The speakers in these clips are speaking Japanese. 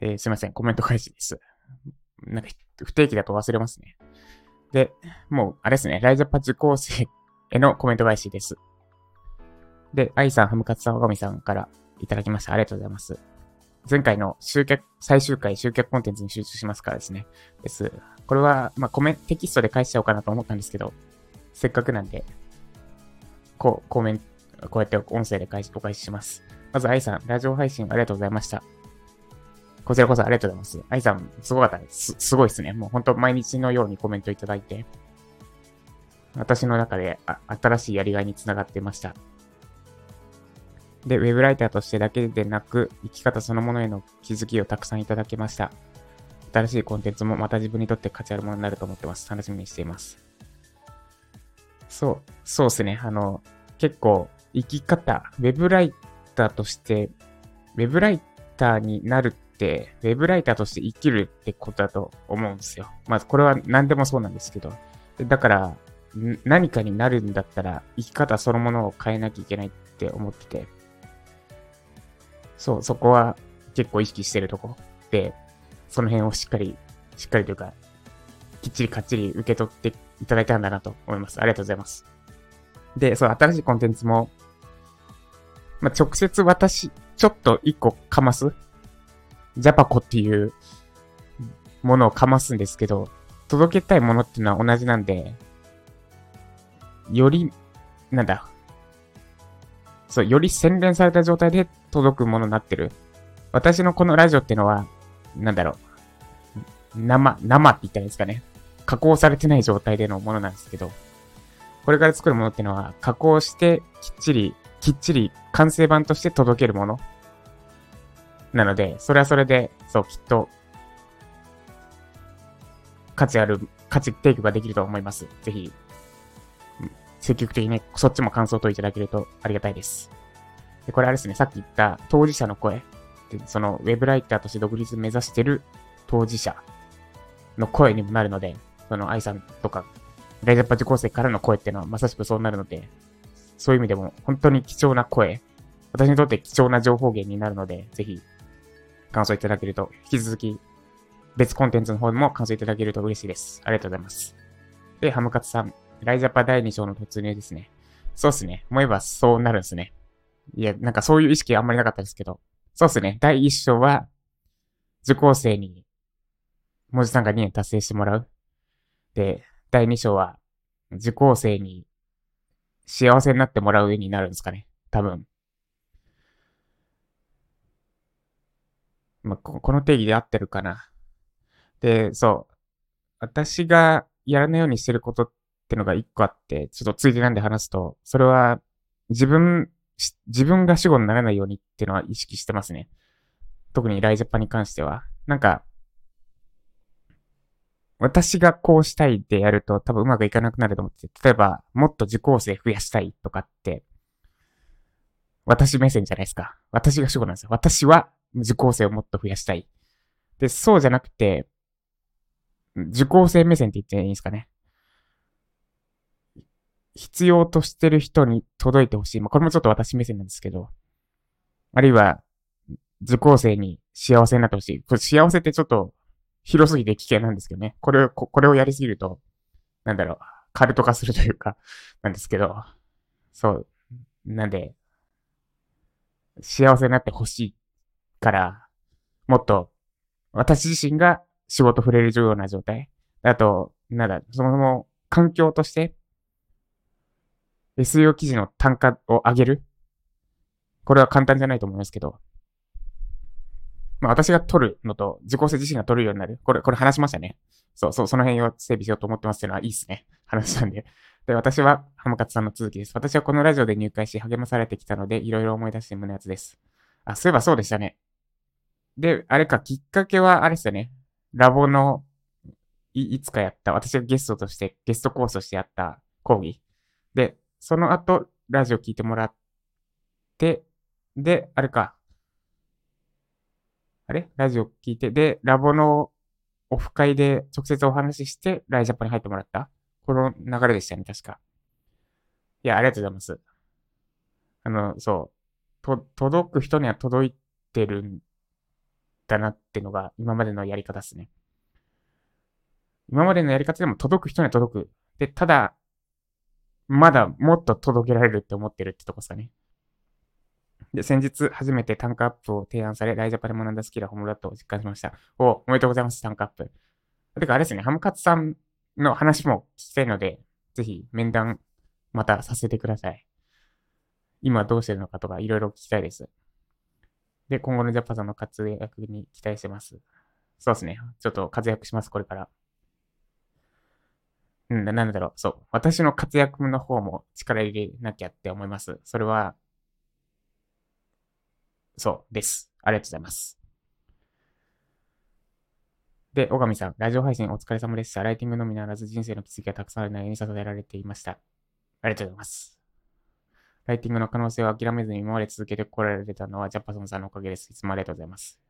えー、すいません、コメント返しです。なんか、不定期だと忘れますね。で、もう、あれですね、ライザパチ構成へのコメント返しです。で、愛さん、ハムカツさん、おがみさんからいただきました。ありがとうございます。前回の集客、最終回集客コンテンツに集中しますからですね。です。これは、まあ、コメン、テキストで返しちゃおうかなと思ったんですけど、せっかくなんで、こう、コメント、こうやって音声で返し、お返しします。まず、愛さん、ラジオ配信ありがとうございました。こちらこそありがとうございます。愛さん、すごかったです。すごいですね。もう本当毎日のようにコメントいただいて、私の中であ新しいやりがいにつながってました。で、ウェブライターとしてだけでなく、生き方そのものへの気づきをたくさんいただけました。新しいコンテンツもまた自分にとって価値あるものになると思ってます。楽しみにしています。そう、そうですね。あの、結構、生き方、ウェブライターとして、ウェブライターになる、ウェブライターとして生きるってことだと思うんですよ。まず、これは何でもそうなんですけど。だから、何かになるんだったら、生き方そのものを変えなきゃいけないって思ってて。そう、そこは結構意識してるとこで、その辺をしっかり、しっかりというか、きっちりかっちり受け取っていただいたんだなと思います。ありがとうございます。で、そう、新しいコンテンツも、まあ、直接私、ちょっと一個かます、ジャパコっていうものをかますんですけど、届けたいものっていうのは同じなんで、より、なんだ、そう、より洗練された状態で届くものになってる。私のこのラジオっていうのは、なんだろう。生、生って言ったらいいですかね。加工されてない状態でのものなんですけど、これから作るものっていうのは、加工してきっちり、きっちり完成版として届けるもの。なので、それはそれで、そう、きっと、価値ある、価値提供ができると思います。ぜひ、積極的にね、そっちも感想をといただけるとありがたいです。で、これあれですね、さっき言った当事者の声。で、そのウェブライターとして独立目指してる当事者の声にもなるので、その愛さんとか、ライザッパ受講生からの声っていうのはまさしくそうなるので、そういう意味でも本当に貴重な声、私にとって貴重な情報源になるので、ぜひ感想いただけると、引き続き別コンテンツの方でも感想いただけると嬉しいです。ありがとうございます。で、ハムカツさん、ライジャパ第2章の突入ですね。そうっすね。思えばそうなるんですね。いや、なんかそういう意識あんまりなかったですけど。そうっすね。第1章は、受講生に文字単価2円達成してもらう。で、第2章は、受講生に幸せになってもらう上になるんですかね。多分。まあ、この定義で合ってるかな。で、そう。私がやらないようにしてることってのが一個あって、ちょっとついてなんで話すと、それは自分、自分が死後にならないようにっていうのは意識してますね。特にライジャパに関しては。なんか、私がこうしたいってやると多分うまくいかなくなると思って、例えば、もっと受講生増やしたいとかって、私目線じゃないですか。私が主語なんですよ。私は受講生をもっと増やしたい。で、そうじゃなくて、受講生目線って言っていいんですかね。必要としてる人に届いてほしい。まあ、これもちょっと私目線なんですけど、あるいは、受講生に幸せになってほしい。これ幸せってちょっと広すぎて危険なんですけどね。これを、これをやりすぎると、なんだろう、カルト化するというか、なんですけど、そう。なんで、幸せになってほしいから、もっと、私自身が仕事触れるような状態。あと、なんだ、そもそも環境として、SEO 記事の単価を上げるこれは簡単じゃないと思いますけど、まあ私が取るのと、自己性自身が取るようになる。これ、これ話しましたね。そう、そう、その辺を整備しようと思ってますっていうのはいいっすね。話したんで。で、私は、ハムカツさんの続きです。私はこのラジオで入会し励まされてきたので、いろいろ思い出して胸熱です。あ、そういえばそうでしたね。で、あれか、きっかけは、あれですよね。ラボのい、いつかやった、私がゲストとして、ゲストコースとしてやった講義。で、その後、ラジオ聞いてもらって、で、あれか。あれ？ラジオ聞いて、で、ラボのオフ会で直接お話しして、ライジャパに入ってもらった？この流れでしたね、確か。いや、ありがとうございます。あの、そう。と、届く人には届いてるだなってのが今までのやり方ですね。今までのやり方でも届く人には届く。で、ただ、まだもっと届けられるって思ってるってとこですかね。で、先日初めて単価アップを提案され、ライジャパで学んだスキルは本物だと実感しました。お、おめでとうございます、単価アップ。てか、あれですね、ハムカツさんの話も聞きたいので、ぜひ面談またさせてください。今どうしてるのかとかいろいろ聞きたいです。で、今後のジャパさんの活躍に期待してます。そうですね。ちょっと活躍します、これから。うん、なんだろう。そう。私の活躍の方も力入れなきゃって思います。それは、そうです。ありがとうございます。で、小上さん、ラジオ配信お疲れ様でした。ライティングのみならず人生の気づきがたくさんある内容に支えられていました。ありがとうございます。ライティングの可能性を諦めずに今まで続けてこられたのはジャパソンさんのおかげです。いつもありがとうございます。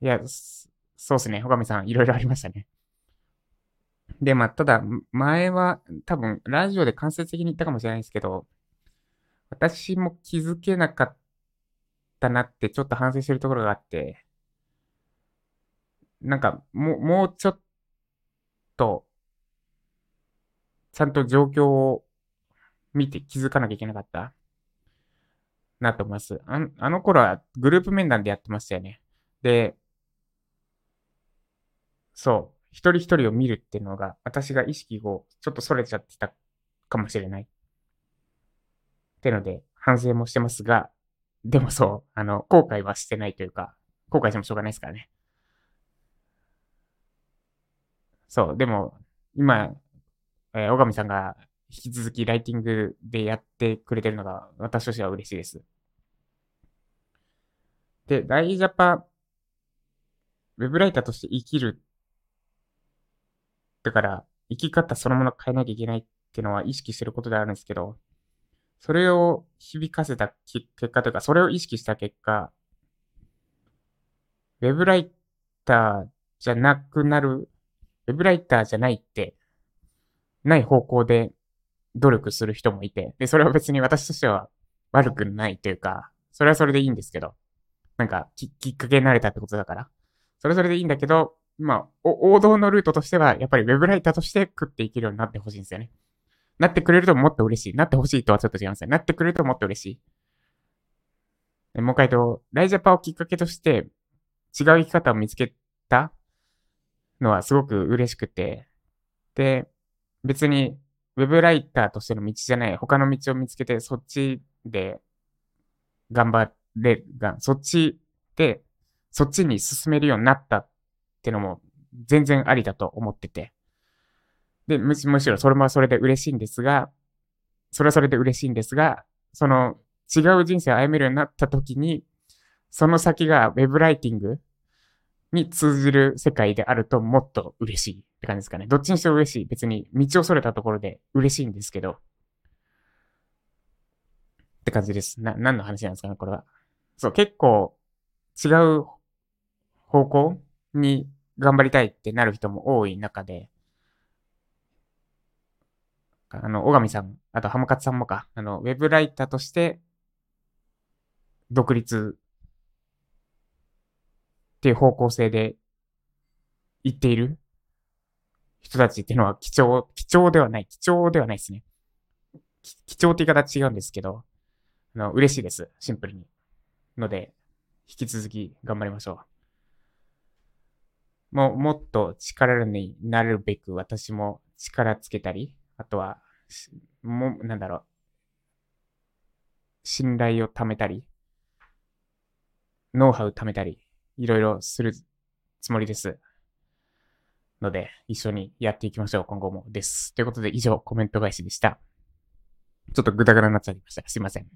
いや、そうですね。小上さん、いろいろありましたね。で、まあ、ただ、前は多分、ラジオで間接的に言ったかもしれないですけど、私も気づけなかったなってちょっと反省してるところがあって、なんか、もう、もうちょっと、ちゃんと状況を見て気づかなきゃいけなかった？なと思います。ああの頃はグループ面談でやってましたよね。で、そう。一人一人を見るっていうのが、私が意識をちょっと逸れちゃってたかもしれない。ってので、反省もしてますが、でもそう、あの、後悔はしてないというか、後悔してもしょうがないですからね。そう、でも、今、えー、小上さんが引き続きライティングでやってくれてるのが、私としては嬉しいです。で、大ジャパ、ウェブライターとして生きるだから、生き方そのもの変えなきゃいけないっていうのは意識してることであるんですけど、それを響かせた結果というか、それを意識した結果、ウェブライターじゃなくなる、ウェブライターじゃないって、ない方向で努力する人もいて、で、それは別に私としては悪くないというか、それはそれでいいんですけど、なんかき、きっかけになれたってことだから、それそれでいいんだけど、まあ、王道のルートとしては、やっぱりウェブライターとして食っていけるようになってほしいんですよね。なってくれるともっと嬉しい。なってほしいとはちょっと違うんですよ。なってくれるともっと嬉しい。もう一回と、ライジャパをきっかけとして、違う生き方を見つけたのはすごく嬉しくて、で、別に、ウェブライターとしての道じゃない、他の道を見つけて、そっちで頑張れが、そっちで、そっちに進めるようになったってのも全然ありだと思ってて。で、むしむしろそれもそれで嬉しいんですが、それはそれで嬉しいんですが、その違う人生を歩めるようになった時に、その先が web ライティングに通じる世界であるともっと嬉しいって感じですかね。どっちにしても嬉しい。別に道をそれたところで嬉しいんですけど。って感じです。な、何の話なんですかね、これは。そう、結構違う方向に頑張りたいってなる人も多い中で、あの、小上さん、あとハムカツさんもか、あの、ウェブライターとして、独立っていう方向性で言っている人たちっていうのは貴重、貴重ではない、貴重ではないですね。貴重って言い方違うんですけど、あの、嬉しいです。シンプルに。ので、引き続き頑張りましょう。もう、もっと力になるべく私も力つけたり、あとは、もう、なんだろう、信頼を貯めたり、ノウハウ貯めたり、いろいろするつもりです。ので、一緒にやっていきましょう、今後もです。ということで、以上、コメント返しでした。ちょっとグダグダになっちゃいました。すいません。